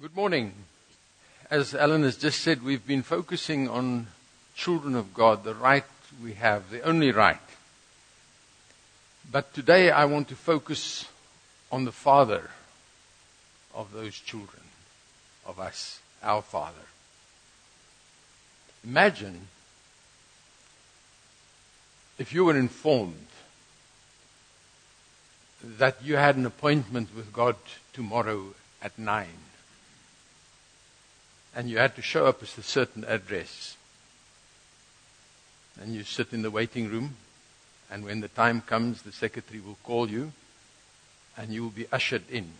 Good morning. As Alan has just said, we've been focusing on children of God, the right we have, the only right. But today I want to focus on the Father of those children, of us, our Father. Imagine if you were informed that you had an appointment with God tomorrow at nine and you had to show up at a certain address. And you sit in the waiting room, and when the time comes, the secretary will call you, and you will be ushered in.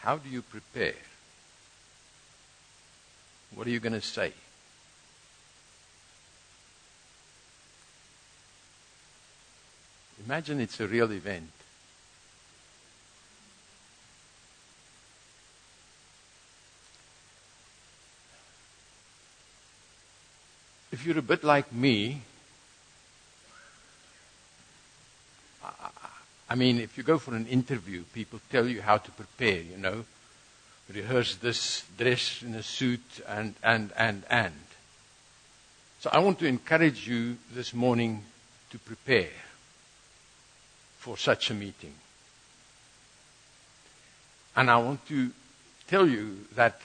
How do you prepare? What are you going to say? Imagine it's a real event. If you're a bit like me, I mean, if you go for an interview, people tell you how to prepare, you know. Rehearse this, dress in a suit, and, and, and, and. So I want to encourage you this morning to prepare for such a meeting. And I want to tell you that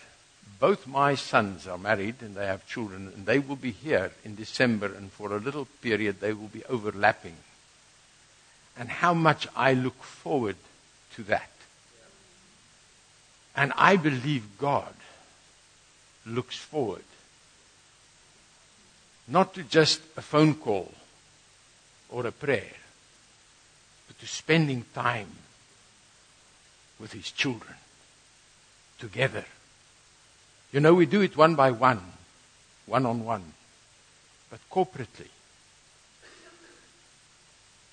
both my sons are married and they have children, and they will be here in December, and for a little period they will be overlapping. And how much I look forward to that. And I believe God looks forward not to just a phone call or a prayer, but to spending time with his children together you know, we do it one by one, one on one, but corporately.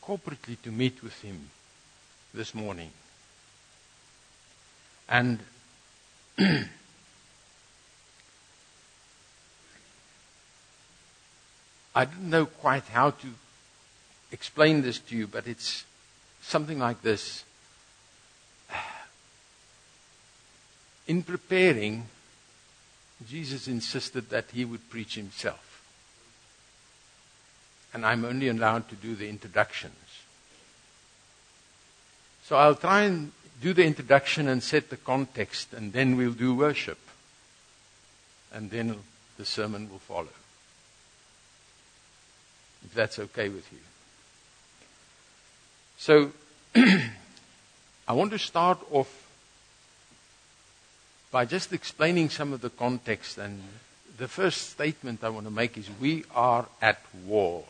Corporately to meet with Him this morning. And I didn't know quite how to explain this to you, but it's something like this. In preparing Jesus insisted that he would preach himself. And I'm only allowed to do the introductions. So I'll try and do the introduction and set the context, and then we'll do worship. And then the sermon will follow. If that's okay with you. So, I want to start off by just explaining some of the context. And the first statement I want to make is we are at war.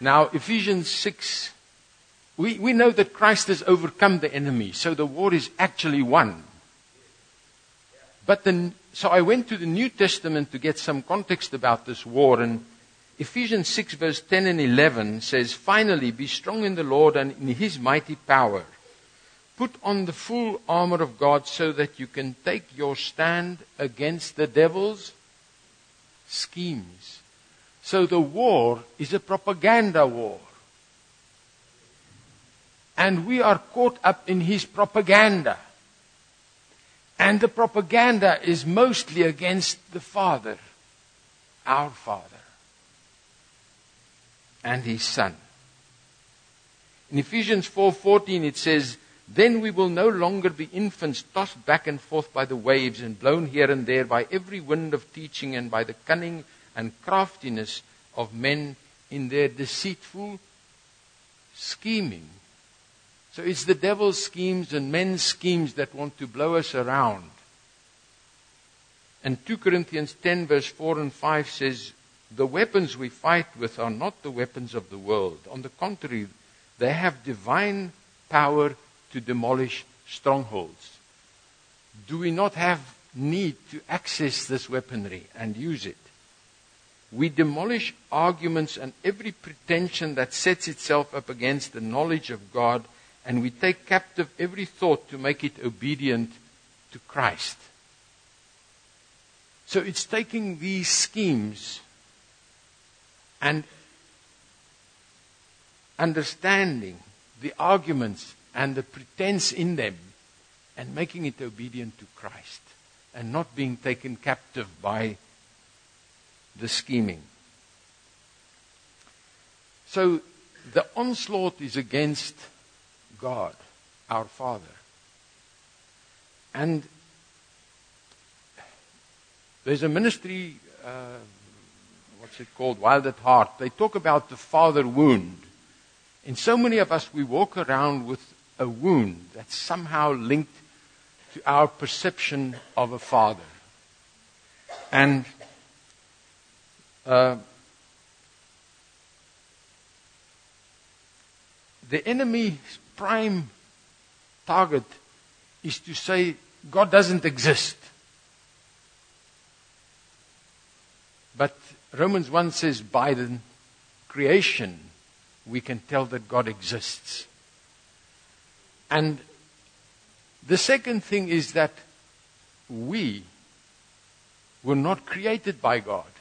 Now, Ephesians 6, we, we know that Christ has overcome the enemy, so the war is actually won. But then, so I went to the New Testament to get some context about this war, and Ephesians 6, verse 10 and 11 says, Finally, be strong in the Lord and in his mighty power. Put on the full armor of God so that you can take your stand against the devil's schemes. So the war is a propaganda war. And we are caught up in his propaganda. And the propaganda is mostly against the Father, our Father, and his Son. In Ephesians 4:14 it says, then we will no longer be infants tossed back and forth by the waves and blown here and there by every wind of teaching and by the cunning and craftiness of men in their deceitful scheming. So it's the devil's schemes and men's schemes that want to blow us around. And 2 Corinthians 10 verse 4 and 5 says, the weapons we fight with are not the weapons of the world. On the contrary, they have divine power to demolish strongholds? Do we not have need to access this weaponry and use it? We demolish arguments and every pretension that sets itself up against the knowledge of God, and we take captive every thought to make it obedient to Christ. So it's taking these schemes and understanding the arguments and the pretense in them and making it obedient to Christ and not being taken captive by the scheming. So the onslaught is against God, our Father. And there's a ministry, uh, what's it called? Wild at Heart. They talk about the father wound. And so many of us, we walk around with a wound that's somehow linked to our perception of a father. And uh, the enemy's prime target is to say God doesn't exist. But Romans 1 says, by the creation, we can tell that God exists. And the second thing is that we were not created by God.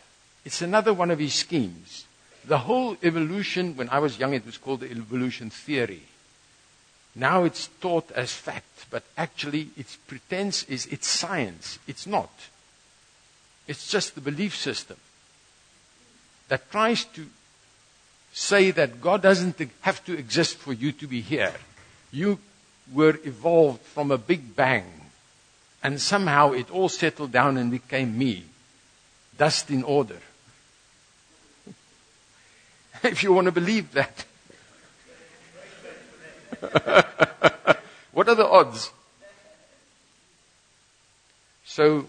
It's another one of his schemes. The whole evolution, when I was young, it was called the evolution theory. Now it's taught as fact, but actually its pretense is it's science. It's not. It's just the belief system that tries to say that God doesn't have to exist for you to be here. You were evolved from a big bang, and somehow it all settled down and became me. Dust in order. if you want to believe that. what are the odds? So,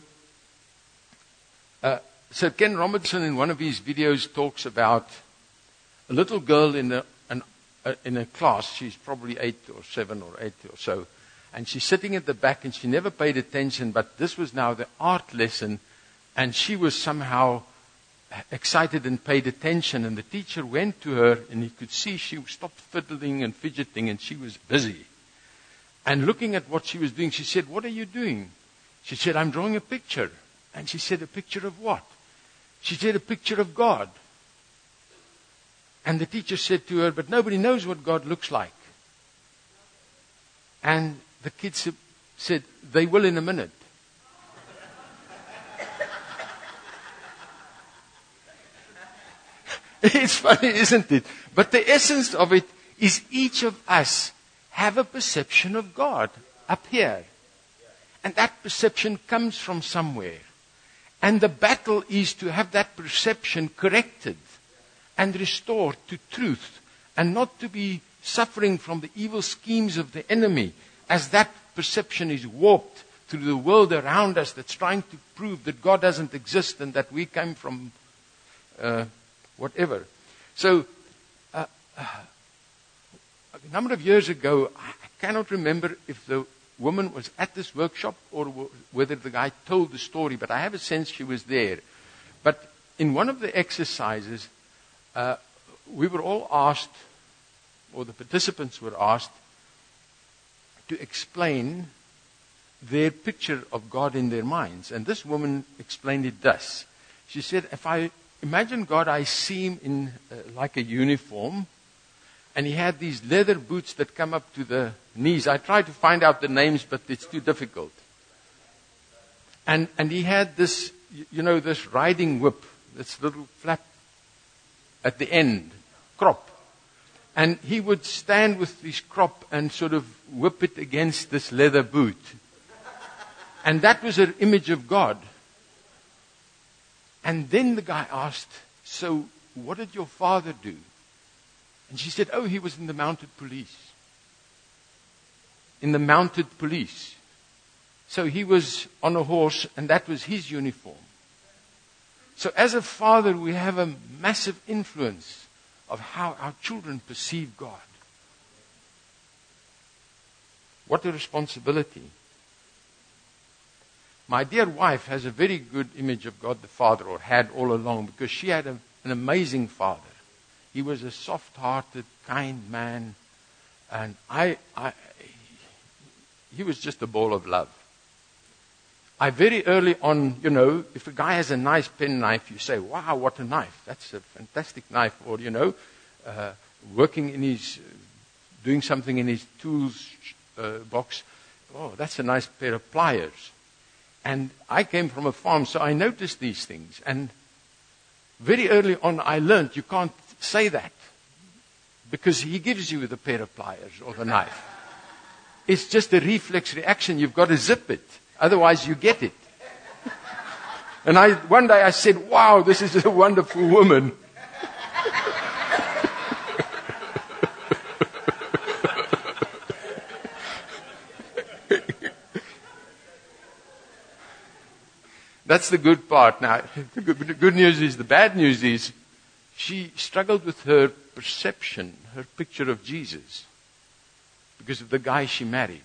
uh, so Ken Robinson in one of his videos talks about a little girl in uh, Uh, in a class. She's probably eight or seven or eight or so. And she's sitting at the back and she never paid attention, but this was now the art lesson. And she was somehow uh, excited and paid attention. And the teacher went to her and he could see she stopped fiddling and fidgeting and she was busy. And looking at what she was doing, she said, What are you doing? She said, I'm drawing a picture. And she said, A picture of what? She said, A picture of God. And the teacher said to her, But nobody knows what God looks like. And the kids said, They will in a minute. it's funny, isn't it? But the essence of it is each of us have a perception of God up here. And that perception comes from somewhere. And the battle is to have that perception corrected and restored to truth and not to be suffering from the evil schemes of the enemy as that perception is warped through the world around us that's trying to prove that God doesn't exist and that we came from uh, whatever. So, uh, uh, a number of years ago, I cannot remember if the woman was at this workshop or w- whether the guy told the story, but I have a sense she was there. But in one of the exercises, uh, we were all asked, or the participants were asked, to explain their picture of God in their minds. And this woman explained it thus. She said, If I imagine God, I see him in uh, like a uniform, and he had these leather boots that come up to the knees. I tried to find out the names, but it's too difficult. And, and he had this, you know, this riding whip, this little flap at the end, crop. And he would stand with this crop and sort of whip it against this leather boot. And that was an image of God. And then the guy asked, So, what did your father do? And she said, Oh, he was in the mounted police. In the mounted police. So he was on a horse, and that was his uniform. So, as a father, we have a massive influence of how our children perceive God. What a responsibility. My dear wife has a very good image of God the Father, or had all along, because she had a, an amazing father. He was a soft hearted, kind man, and I, I, he was just a ball of love. I very early on, you know, if a guy has a nice penknife, you say, wow, what a knife. That's a fantastic knife. Or, you know, uh, working in his doing something in his tools uh, box. Oh, that's a nice pair of pliers. And I came from a farm, so I noticed these things. And very early on, I learned you can't say that because he gives you the pair of pliers or the knife. It's just a reflex reaction. You've got to zip it. Otherwise, you get it. And I, one day I said, wow, this is a wonderful woman. That's the good part. Now, the good news is, the bad news is, she struggled with her perception, her picture of Jesus, because of the guy she married.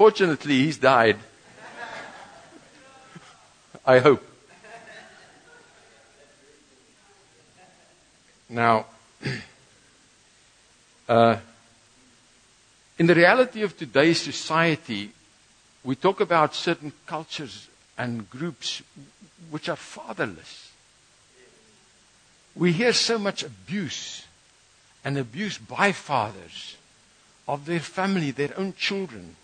Fortunately, he's died. I hope. Now, uh, in the reality of today's society, we talk about certain cultures and groups which are fatherless. We hear so much abuse and abuse by fathers of their family, their own children.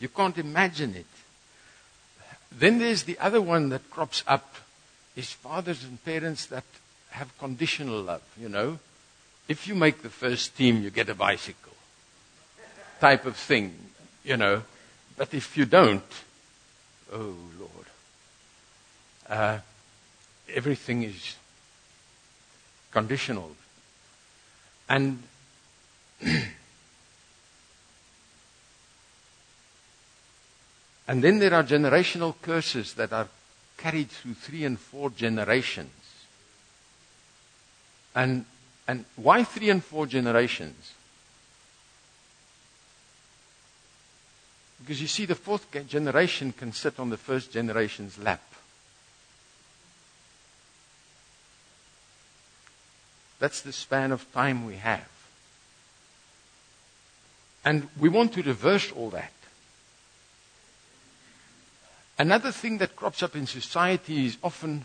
You can't imagine it. Then there's the other one that crops up is fathers and parents that have conditional love, you know. If you make the first team, you get a bicycle. Type of thing, you know. But if you don't, oh Lord, uh, everything is conditional. And And then there are generational curses that are carried through three and four generations. And, and why three and four generations? Because you see, the fourth generation can sit on the first generation's lap. That's the span of time we have. And we want to reverse all that. Another thing that crops up in society is often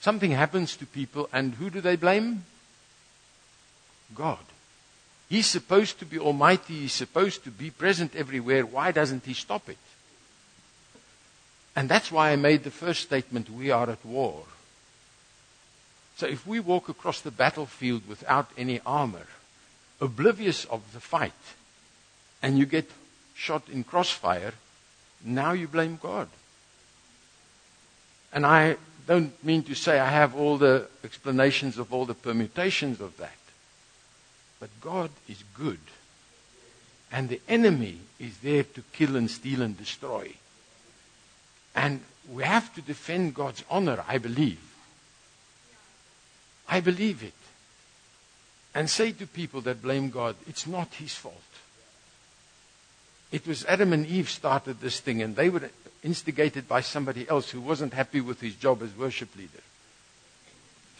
something happens to people, and who do they blame? God. He's supposed to be almighty, he's supposed to be present everywhere. Why doesn't he stop it? And that's why I made the first statement we are at war. So if we walk across the battlefield without any armor, oblivious of the fight, and you get shot in crossfire, now you blame God. And I don't mean to say I have all the explanations of all the permutations of that. But God is good. And the enemy is there to kill and steal and destroy. And we have to defend God's honor, I believe. I believe it. And say to people that blame God, it's not his fault. It was Adam and Eve started this thing, and they were instigated by somebody else who wasn't happy with his job as worship leader.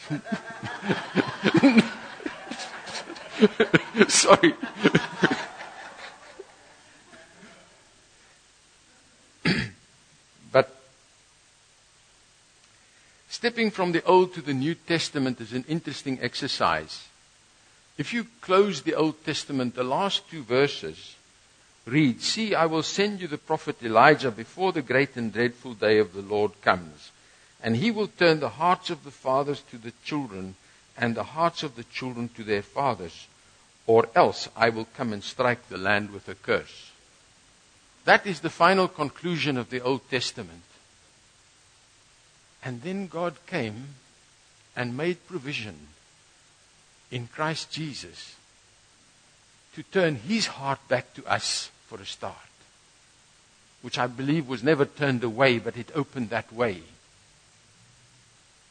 Sorry. but stepping from the Old to the New Testament is an interesting exercise. If you close the Old Testament, the last two verses read, See, I will send you the prophet Elijah before the great and dreadful day of the Lord comes. And he will turn the hearts of the fathers to the children, and the hearts of the children to their fathers, or else I will come and strike the land with a curse. That is the final conclusion of the Old Testament. And then God came and made provision in Christ Jesus to turn his heart back to us for a start, which I believe was never turned away, but it opened that way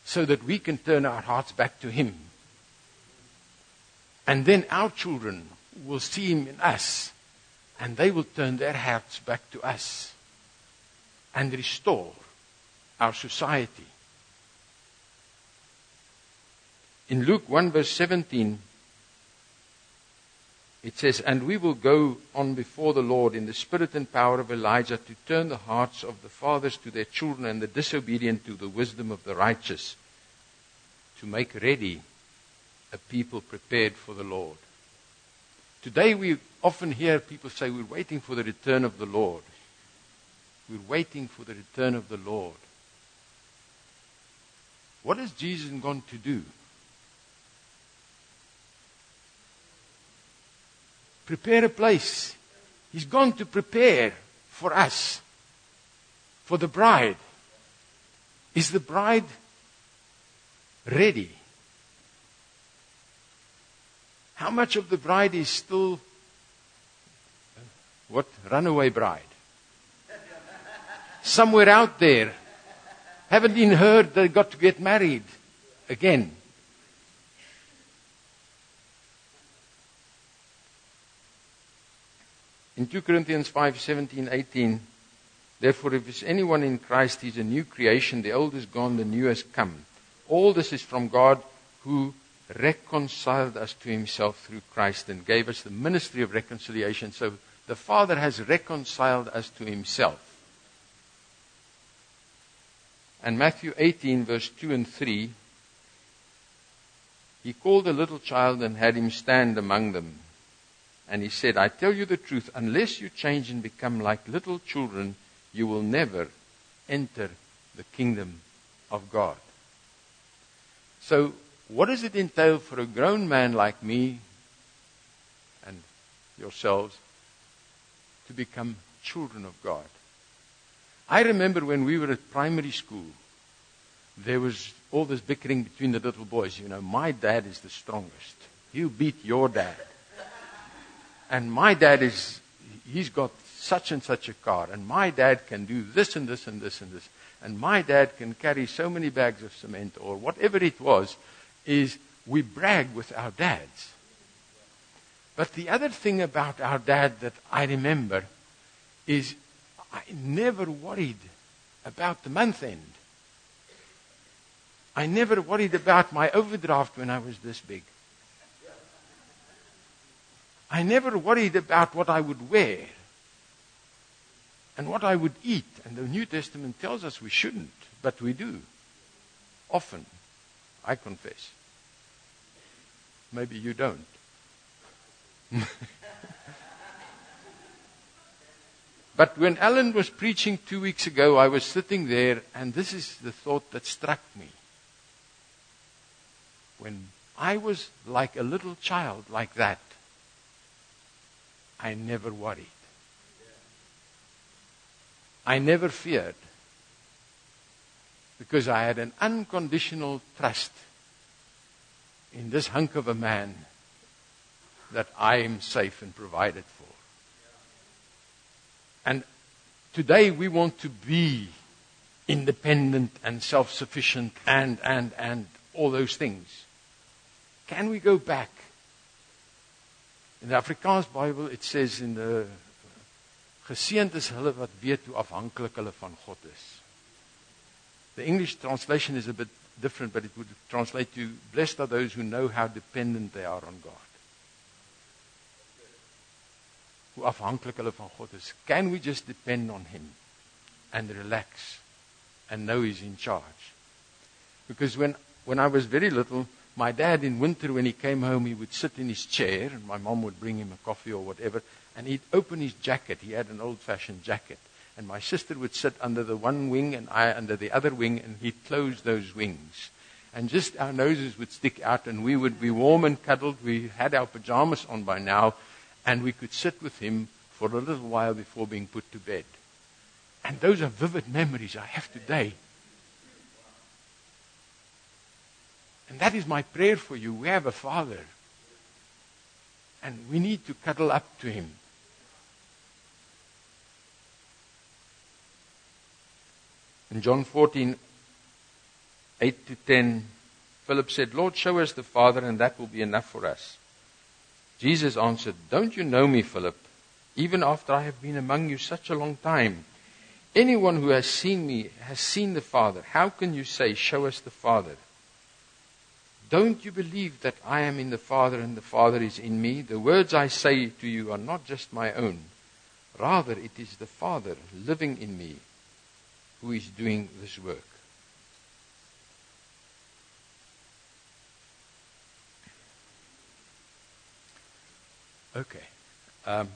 so that we can turn our hearts back to him. And then our children will see him in us, and they will turn their hearts back to us and restore our society. In Luke 1 verse 17, it says, And we will go on before the Lord in the spirit and power of Elijah to turn the hearts of the fathers to their children and the disobedient to the wisdom of the righteous, to make ready a people prepared for the Lord. Today we often hear people say, We're waiting for the return of the Lord. We're waiting for the return of the Lord. What has Jesus gone to do? Prepare a place. He's gone to prepare for us, for the bride. Is the bride ready? How much of the bride is still what? Runaway bride. Somewhere out there. Haven't even heard they got to get married again. In 2 Corinthians 5 17, 18, therefore, if there's anyone in Christ, he's a new creation. The old is gone, the new has come. All this is from God who reconciled us to himself through Christ and gave us the ministry of reconciliation. So the Father has reconciled us to himself. And Matthew 18, verse 2 and 3, he called a little child and had him stand among them. And he said, I tell you the truth, unless you change and become like little children, you will never enter the kingdom of God. So, what does it entail for a grown man like me and yourselves to become children of God? I remember when we were at primary school, there was all this bickering between the little boys. You know, my dad is the strongest. You beat your dad. And my dad is, he's got such and such a car. And my dad can do this and this and this and this. And my dad can carry so many bags of cement or whatever it was, is we brag with our dads. But the other thing about our dad that I remember is I never worried about the month end. I never worried about my overdraft when I was this big. I never worried about what I would wear and what I would eat. And the New Testament tells us we shouldn't, but we do. Often, I confess. Maybe you don't. but when Alan was preaching two weeks ago, I was sitting there, and this is the thought that struck me. When I was like a little child, like that, I never worried. I never feared. Because I had an unconditional trust in this hunk of a man that I am safe and provided for. And today we want to be independent and self sufficient and, and, and all those things. Can we go back in the Afrikaans Bybel it says in the geseënd is hulle wat weet hoe afhanklik hulle van God is. The English translation is a bit different but it would translate to blessed are those who know how dependent they are on God. Hoe afhanklik hulle van God is. Can we just depend on him and relax and know he's in charge? Because when when I was very little my dad in winter when he came home he would sit in his chair and my mom would bring him a coffee or whatever and he'd open his jacket. He had an old fashioned jacket. And my sister would sit under the one wing and I under the other wing and he'd close those wings. And just our noses would stick out and we would be warm and cuddled. We had our pajamas on by now and we could sit with him for a little while before being put to bed. And those are vivid memories i have today And that is my prayer for you. We have a Father. And we need to cuddle up to Him. In John 14, 8 to 10, Philip said, Lord, show us the Father, and that will be enough for us. Jesus answered, Don't you know me, Philip, even after I have been among you such a long time? Anyone who has seen me has seen the Father. How can you say, Show us the Father? Don't you believe that I am in the Father and the Father is in me? The words I say to you are not just my own. Rather, it is the Father living in me who is doing this work. Okay. Um,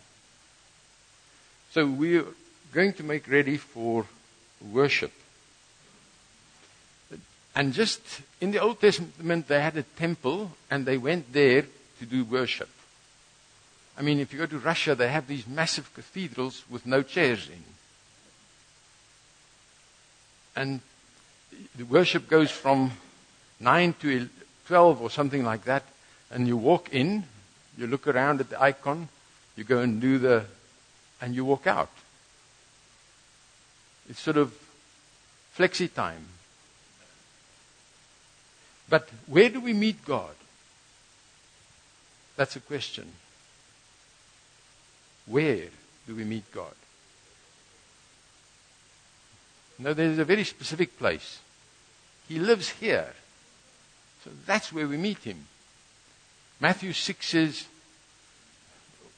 so we're going to make ready for worship. And just in the Old Testament, they had a temple and they went there to do worship. I mean, if you go to Russia, they have these massive cathedrals with no chairs in. And the worship goes from 9 to 12 or something like that. And you walk in, you look around at the icon, you go and do the, and you walk out. It's sort of flexi time. But where do we meet God? That's a question. Where do we meet God? No, there's a very specific place. He lives here. So that's where we meet him. Matthew 6 says,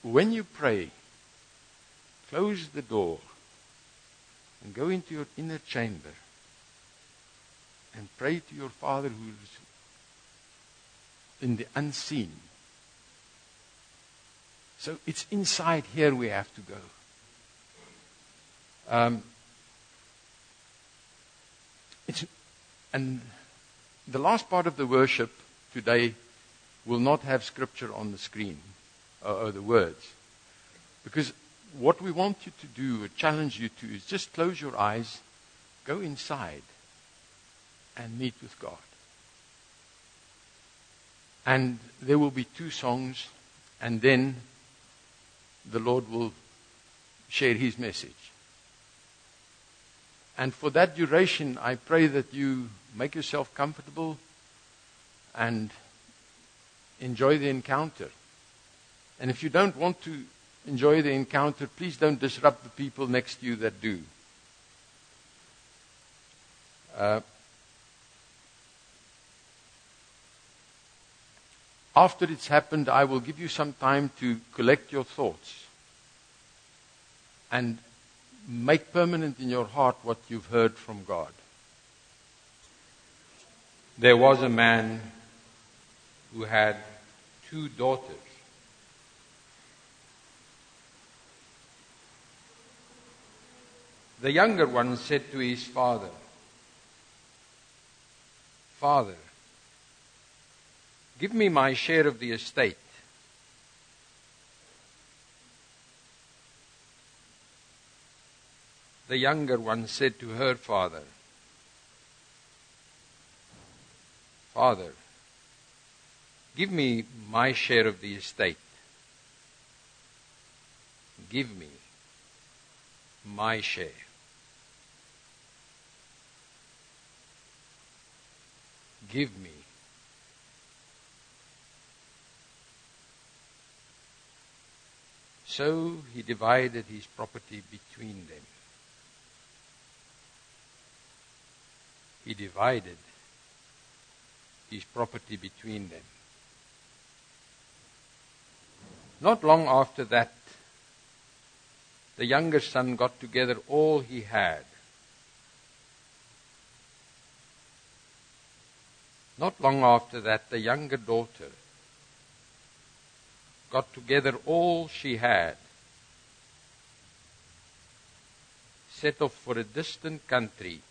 when you pray, close the door and go into your inner chamber and pray to your Father who is in the unseen. So it's inside here we have to go. Um, and the last part of the worship today will not have scripture on the screen or, or the words. Because what we want you to do, or challenge you to, is just close your eyes, go inside, and meet with God. And there will be two songs, and then the Lord will share his message. And for that duration, I pray that you make yourself comfortable and enjoy the encounter. And if you don't want to enjoy the encounter, please don't disrupt the people next to you that do. Uh, after it's happened, I will give you some time to collect your thoughts and make permanent in your heart what you've heard from God. There was a man who had two daughters. The younger one said to his father, Father, give me my share of the estate. The younger one said to her father, Father, give me my share of the estate. Give me my share. Give me. So he divided his property between them. he divided his property between them. Not long after that, the younger son got together all he had. Not long after that, the younger daughter got together all she had, set off for a distant country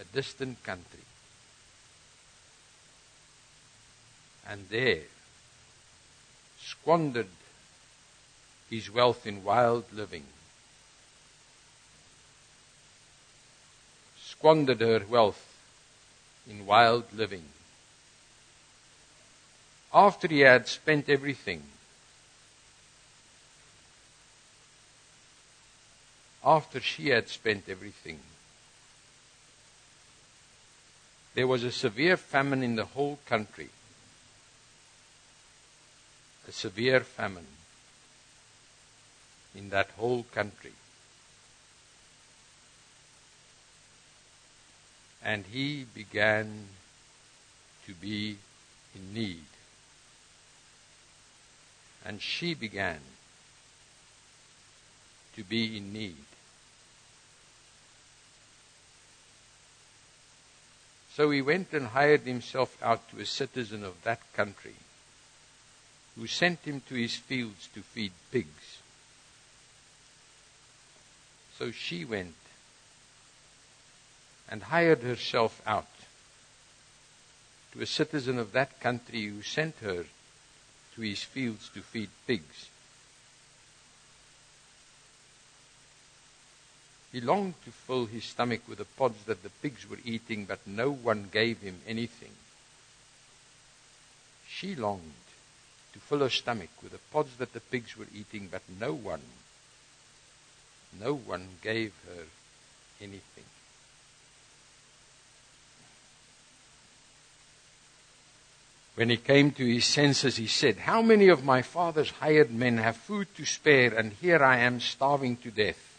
a distant country. And there squandered his wealth in wild living. Squandered her wealth in wild living. After he had spent everything, after she had spent everything, there was a severe famine in the whole country. A severe famine in that whole country. and he began to be in need. And she began to be in need. So he went and hired himself out to a citizen of that country, who sent him to his fields to feed pigs. So she went and hired herself out to a citizen of that country who sent her to his fields to feed pigs. He longed to fill his stomach with the pods that the pigs were eating, but no one gave him anything. She longed to fill her stomach with the pods that the pigs were eating, but no one, no one gave her anything. When he came to his senses, he said, How many of my father's hired men have food to spare, and here I am starving to death?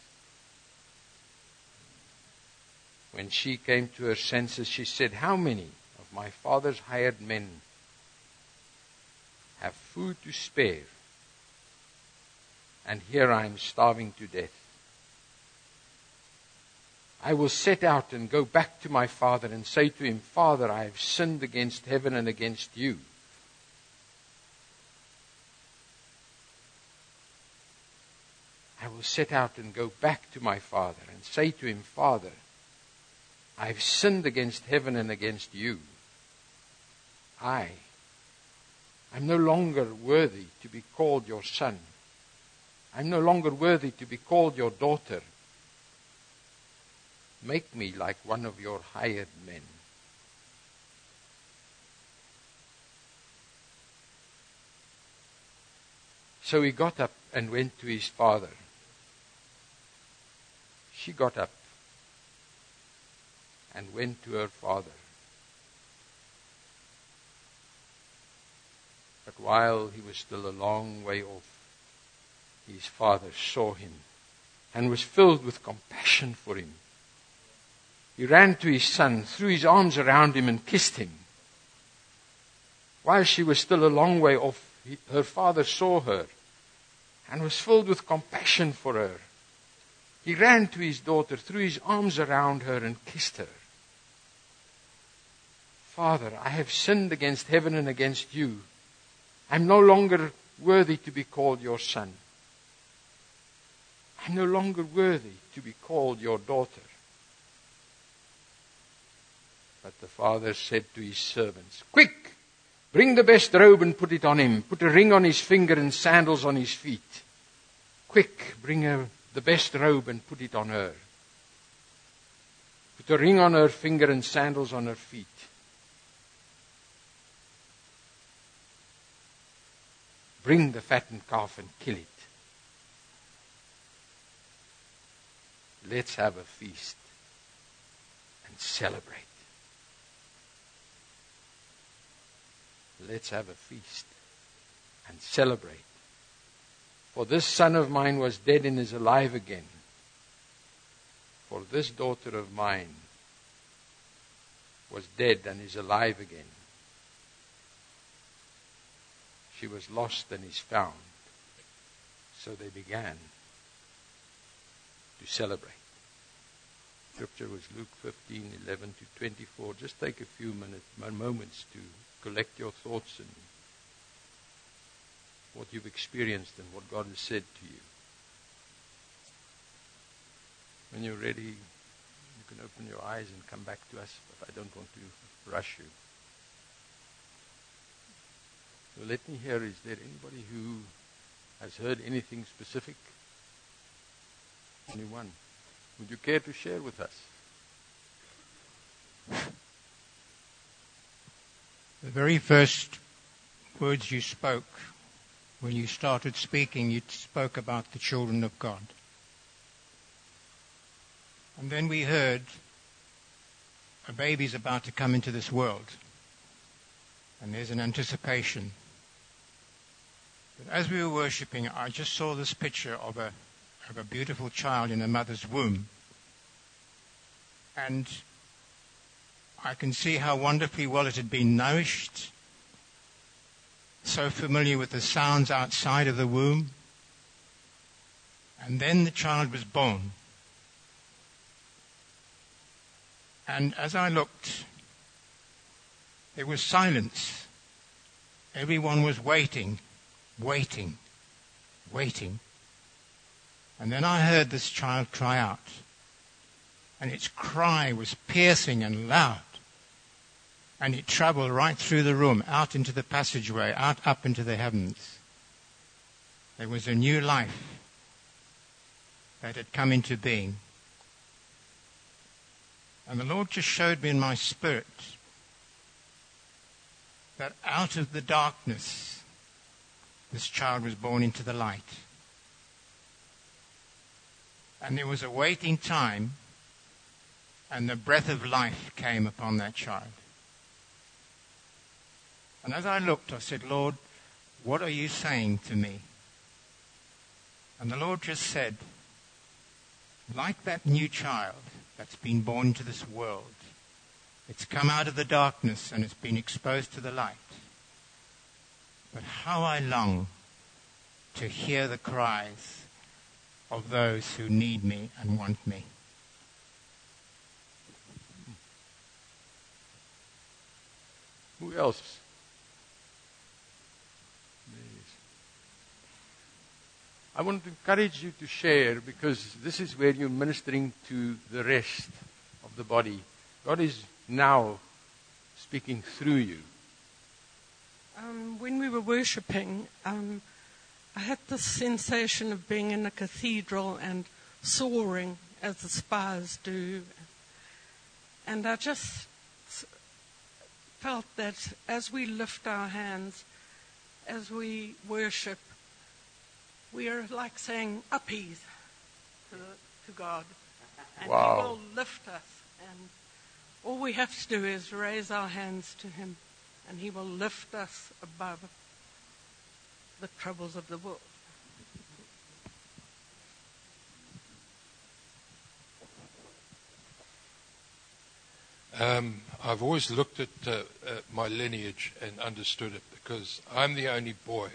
When she came to her senses, she said, How many of my father's hired men have food to spare? And here I am starving to death. I will set out and go back to my father and say to him, Father, I have sinned against heaven and against you. I will set out and go back to my father and say to him, Father, I've sinned against heaven and against you. I, I'm no longer worthy to be called your son. I'm no longer worthy to be called your daughter. Make me like one of your hired men. So he got up and went to his father. She got up and went to her father. But while he was still a long way off, his father saw him and was filled with compassion for him. He ran to his son, threw his arms around him, and kissed him. While she was still a long way off, he, her father saw her and was filled with compassion for her. He ran to his daughter, threw his arms around her, and kissed her. Father, I have sinned against heaven and against you. I'm no longer worthy to be called your son. I'm no longer worthy to be called your daughter. But the father said to his servants, Quick! Bring the best robe and put it on him. Put a ring on his finger and sandals on his feet. Quick! Bring her the best robe and put it on her. Put a ring on her finger and sandals on her feet. Bring the fattened calf and kill it. Let's have a feast and celebrate. Let's have a feast and celebrate. For this son of mine was dead and is alive again. For this daughter of mine was dead and is alive again. She was lost and is found. So they began to celebrate. Scripture was Luke 15, 11 to 24. Just take a few minutes, moments to collect your thoughts and what you've experienced and what God has said to you. When you're ready, you can open your eyes and come back to us, but I don't want to rush you. So let me hear, is there anybody who has heard anything specific? Anyone? Would you care to share with us? The very first words you spoke when you started speaking, you spoke about the children of God. And then we heard a baby's about to come into this world. And there's an anticipation but as we were worshipping, I just saw this picture of a, of a beautiful child in a mother's womb. And I can see how wonderfully well it had been nourished, so familiar with the sounds outside of the womb. And then the child was born. And as I looked, there was silence. Everyone was waiting, waiting, waiting. And then I heard this child cry out. And its cry was piercing and loud. And it traveled right through the room, out into the passageway, out up into the heavens. There was a new life that had come into being. And the Lord just showed me in my spirit that out of the darkness, this child was born into the light. And there was a waiting time, and the breath of life came upon that child. And as I looked, I said, Lord, what are you saying to me? And the Lord just said, like that new child that's been born to this world, it's come out of the darkness and it's been exposed to the light. But how I long to hear the cries of those who need me and want me. Who else? I want to encourage you to share because this is where you're ministering to the rest of the body. God is now speaking through you. Um, when we were worshipping, um, I had this sensation of being in a cathedral and soaring as the spires do. And I just felt that as we lift our hands, as we worship, we are like saying uppies to, to God. And Wow. He will lift us. And all we have to do is raise our hands to Him, and He will lift us above the troubles of the world. Um, I've always looked at uh, uh, my lineage and understood it because I'm the only boy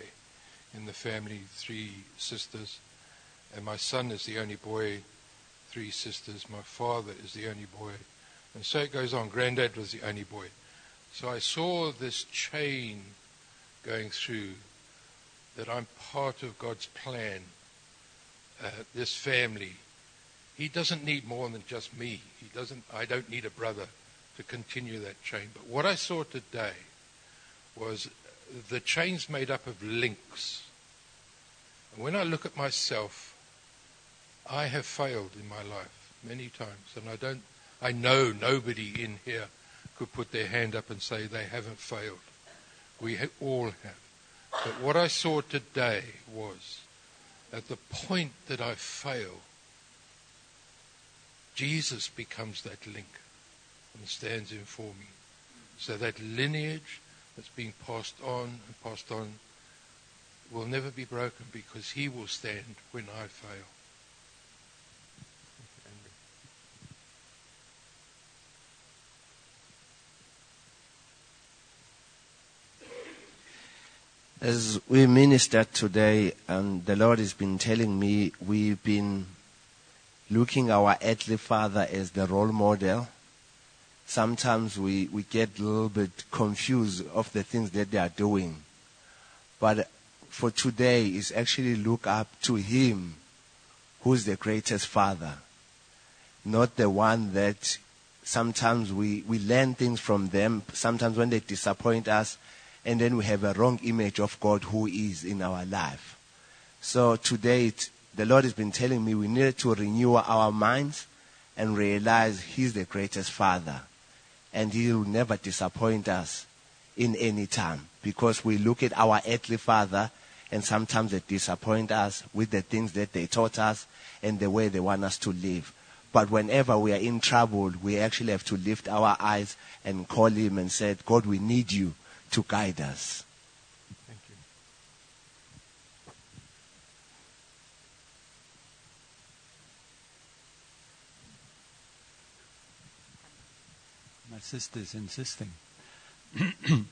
in the family, three sisters, and my son is the only boy, three sisters. My father is the only boy, and so it goes on. Granddad was the only boy. So I saw this chain going through that I'm part of God's plan, uh, this family. He doesn't need more than just me. He doesn't. I don't need a brother to continue that chain. But what I saw today was the chain's made up of links. And when I look at myself, I have failed in my life many times, and I don't. I know nobody in here could put their hand up and say they haven't failed. We ha- all have. But what I saw today was at the point that I fail, Jesus becomes that link and stands in for me. So that lineage that's being passed on and passed on will never be broken because he will stand when I fail. As we ministered today, and the Lord has been telling me, we've been looking our earthly father as the role model. Sometimes we, we get a little bit confused of the things that they are doing. But for today is actually look up to him who's the greatest father. Not the one that sometimes we, we learn things from them, sometimes when they disappoint us, and then we have a wrong image of God who is in our life. So today, the Lord has been telling me we need to renew our minds and realize He's the greatest Father. And He will never disappoint us in any time because we look at our earthly Father and sometimes they disappoint us with the things that they taught us and the way they want us to live. But whenever we are in trouble, we actually have to lift our eyes and call Him and say, God, we need you to guide us. Sister's insisting. um,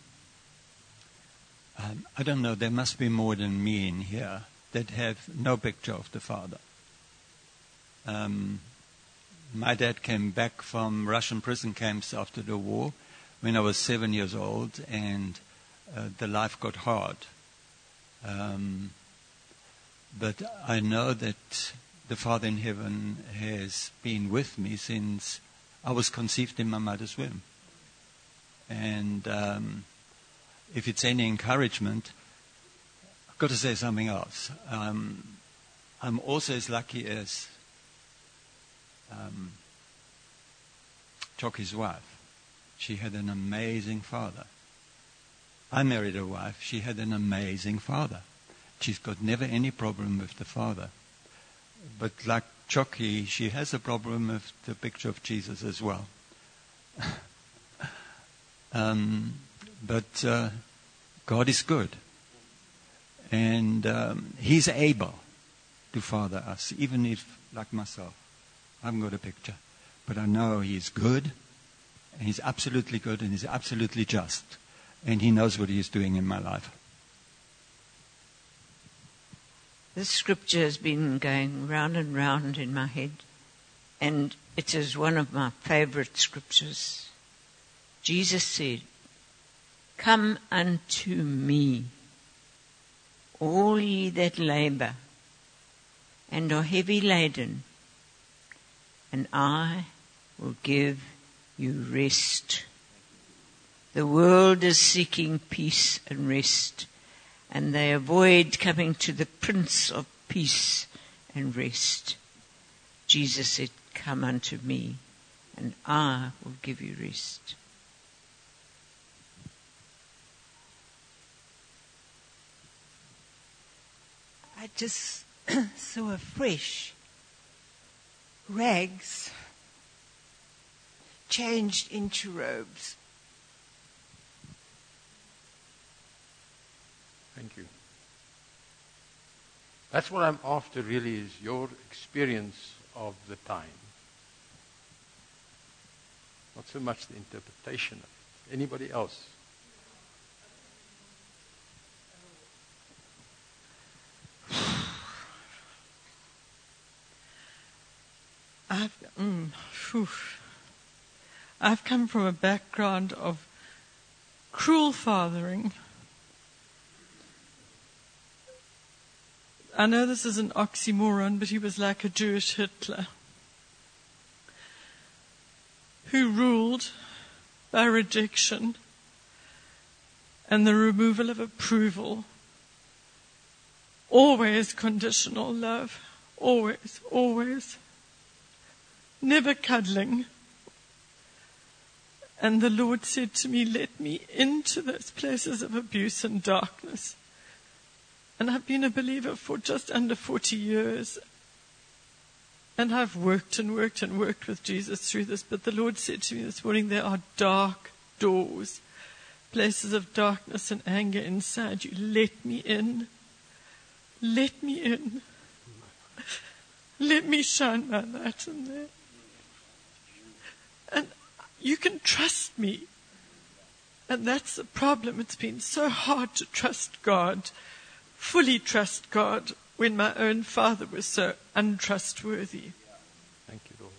I don't know, there must be more than me in here that have no picture of the father. Um, my dad came back from Russian prison camps after the war when I was seven years old, and uh, the life got hard. Um, but I know that the Father in heaven has been with me since I was conceived in my mother's womb. And um, if it's any encouragement, I've got to say something else. Um, I'm also as lucky as um, wife. She had an amazing father. I married a wife. She had an amazing father. She's got never any problem with the father. But like Jokkie, she has a problem with the picture of Jesus as well. um, but uh, God is good. And um, He's able to father us, even if, like myself, I haven't got a picture. But I know He's good, and He's absolutely good, and He's absolutely just. And He knows what He is doing in my life. This scripture has been going round and round in my head, and it is one of my favorite scriptures. Jesus said, Come unto me, all ye that labor and are heavy laden, and I will give you rest. The world is seeking peace and rest and they avoid coming to the Prince of Peace and rest. Jesus said, Come unto me, and I will give you rest. I just saw a fresh rags changed into robes. Thank you. That's what I'm after, really, is your experience of the time. Not so much the interpretation of it. Anybody else? I've, mm, I've come from a background of cruel fathering. I know this is an oxymoron, but he was like a Jewish Hitler who ruled by rejection and the removal of approval. Always conditional love. Always, always. Never cuddling. And the Lord said to me, Let me into those places of abuse and darkness. And I've been a believer for just under 40 years. And I've worked and worked and worked with Jesus through this. But the Lord said to me this morning, there are dark doors, places of darkness and anger inside you. Let me in. Let me in. Let me shine my light in there. And you can trust me. And that's the problem. It's been so hard to trust God fully trust God when my own father was so untrustworthy. Thank you, Lord.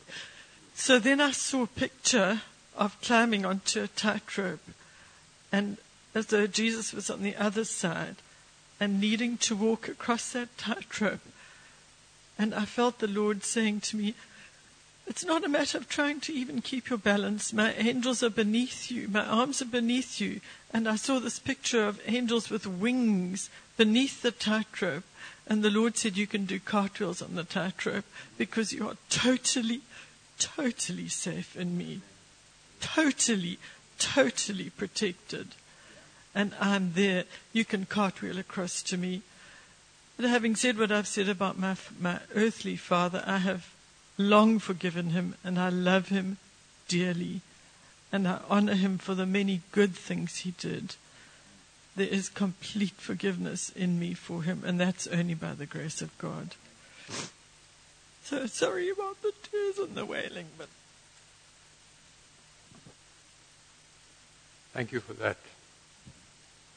So then I saw a picture of climbing onto a tightrope, and as though Jesus was on the other side and needing to walk across that tightrope. And I felt the Lord saying to me, it's not a matter of trying to even keep your balance. My angels are beneath you. My arms are beneath you. And I saw this picture of angels with wings beneath the tightrope. And the Lord said, You can do cartwheels on the tightrope because you are totally, totally safe in me. Totally, totally protected. And I'm there. You can cartwheel across to me. But having said what I've said about my, my earthly father, I have long forgiven him and I love him dearly. And I honor him for the many good things he did there is complete forgiveness in me for him, and that's only by the grace of God. So sorry about the tears and the wailing, but Thank you for that.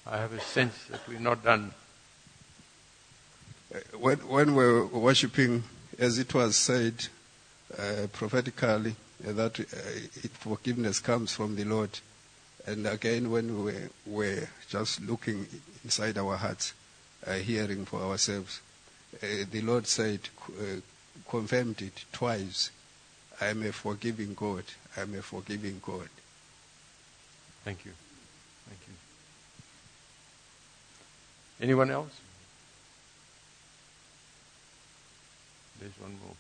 I have a sense that we're not done. When, when we're worshiping, as it was said uh, prophetically, uh, that uh, forgiveness comes from the Lord. And again, when we were just looking inside our hearts, uh, hearing for ourselves, the Lord said, confirmed it twice. I am a forgiving God. I am a forgiving God. Thank you. Thank you. Anyone else? There's one more.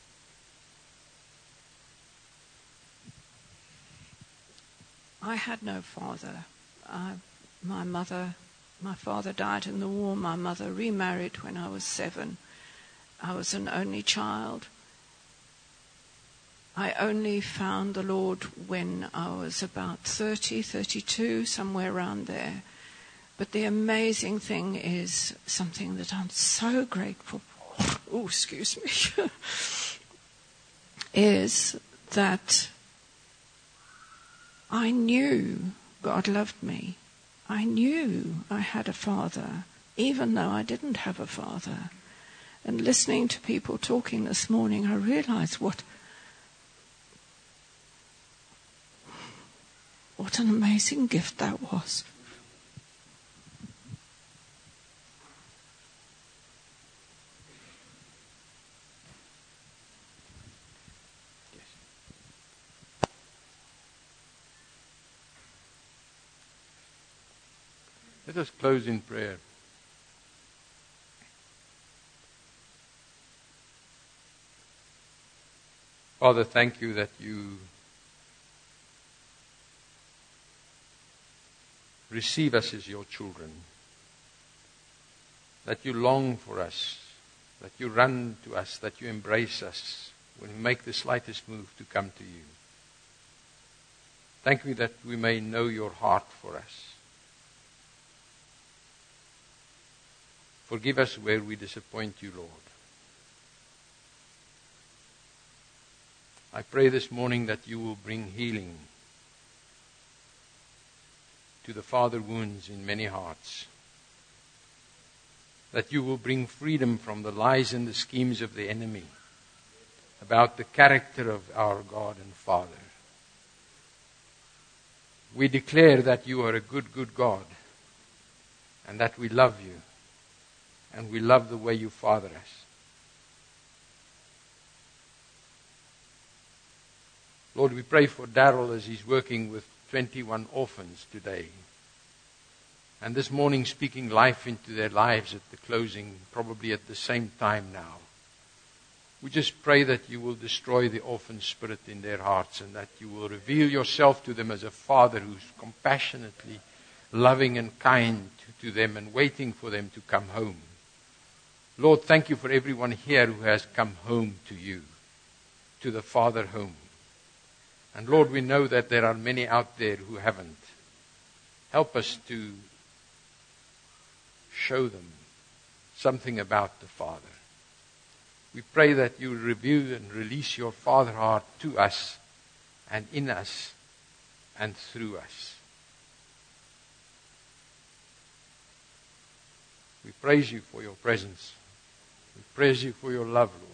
I had no father. I, my mother, my father died in the war. My mother remarried when I was seven. I was an only child. I only found the Lord when I was about 30, 32, somewhere around there. But the amazing thing is something that I'm so grateful for. Oh, excuse me. is that I knew God loved me. I knew I had a father, even though I didn't have a father. And listening to people talking this morning, I realized what what an amazing gift that was. Let us close in prayer. Father, thank you that you receive us as your children, that you long for us, that you run to us, that you embrace us when we make the slightest move to come to you. Thank you that we may know your heart for us. Forgive us where we disappoint you, Lord. I pray this morning that you will bring healing to the father wounds in many hearts. That you will bring freedom from the lies and the schemes of the enemy about the character of our God and Father. We declare that you are a good, good God and that we love you and we love the way you father us. Lord, we pray for Daryl as he's working with 21 orphans today. And this morning, speaking life into their lives at the closing, probably at the same time now. We just pray that you will destroy the orphan spirit in their hearts and that you will reveal yourself to them as a father who's compassionately loving and kind to them and waiting for them to come home. Lord, thank you for everyone here who has come home to you, to the Father home. And Lord, we know that there are many out there who haven't. Help us to show them something about the Father. We pray that you reveal and release your Father heart to us and in us and through us. We praise you for your presence. We praise you for your love, Lord.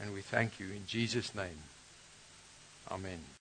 And we thank you in Jesus' name. Amen.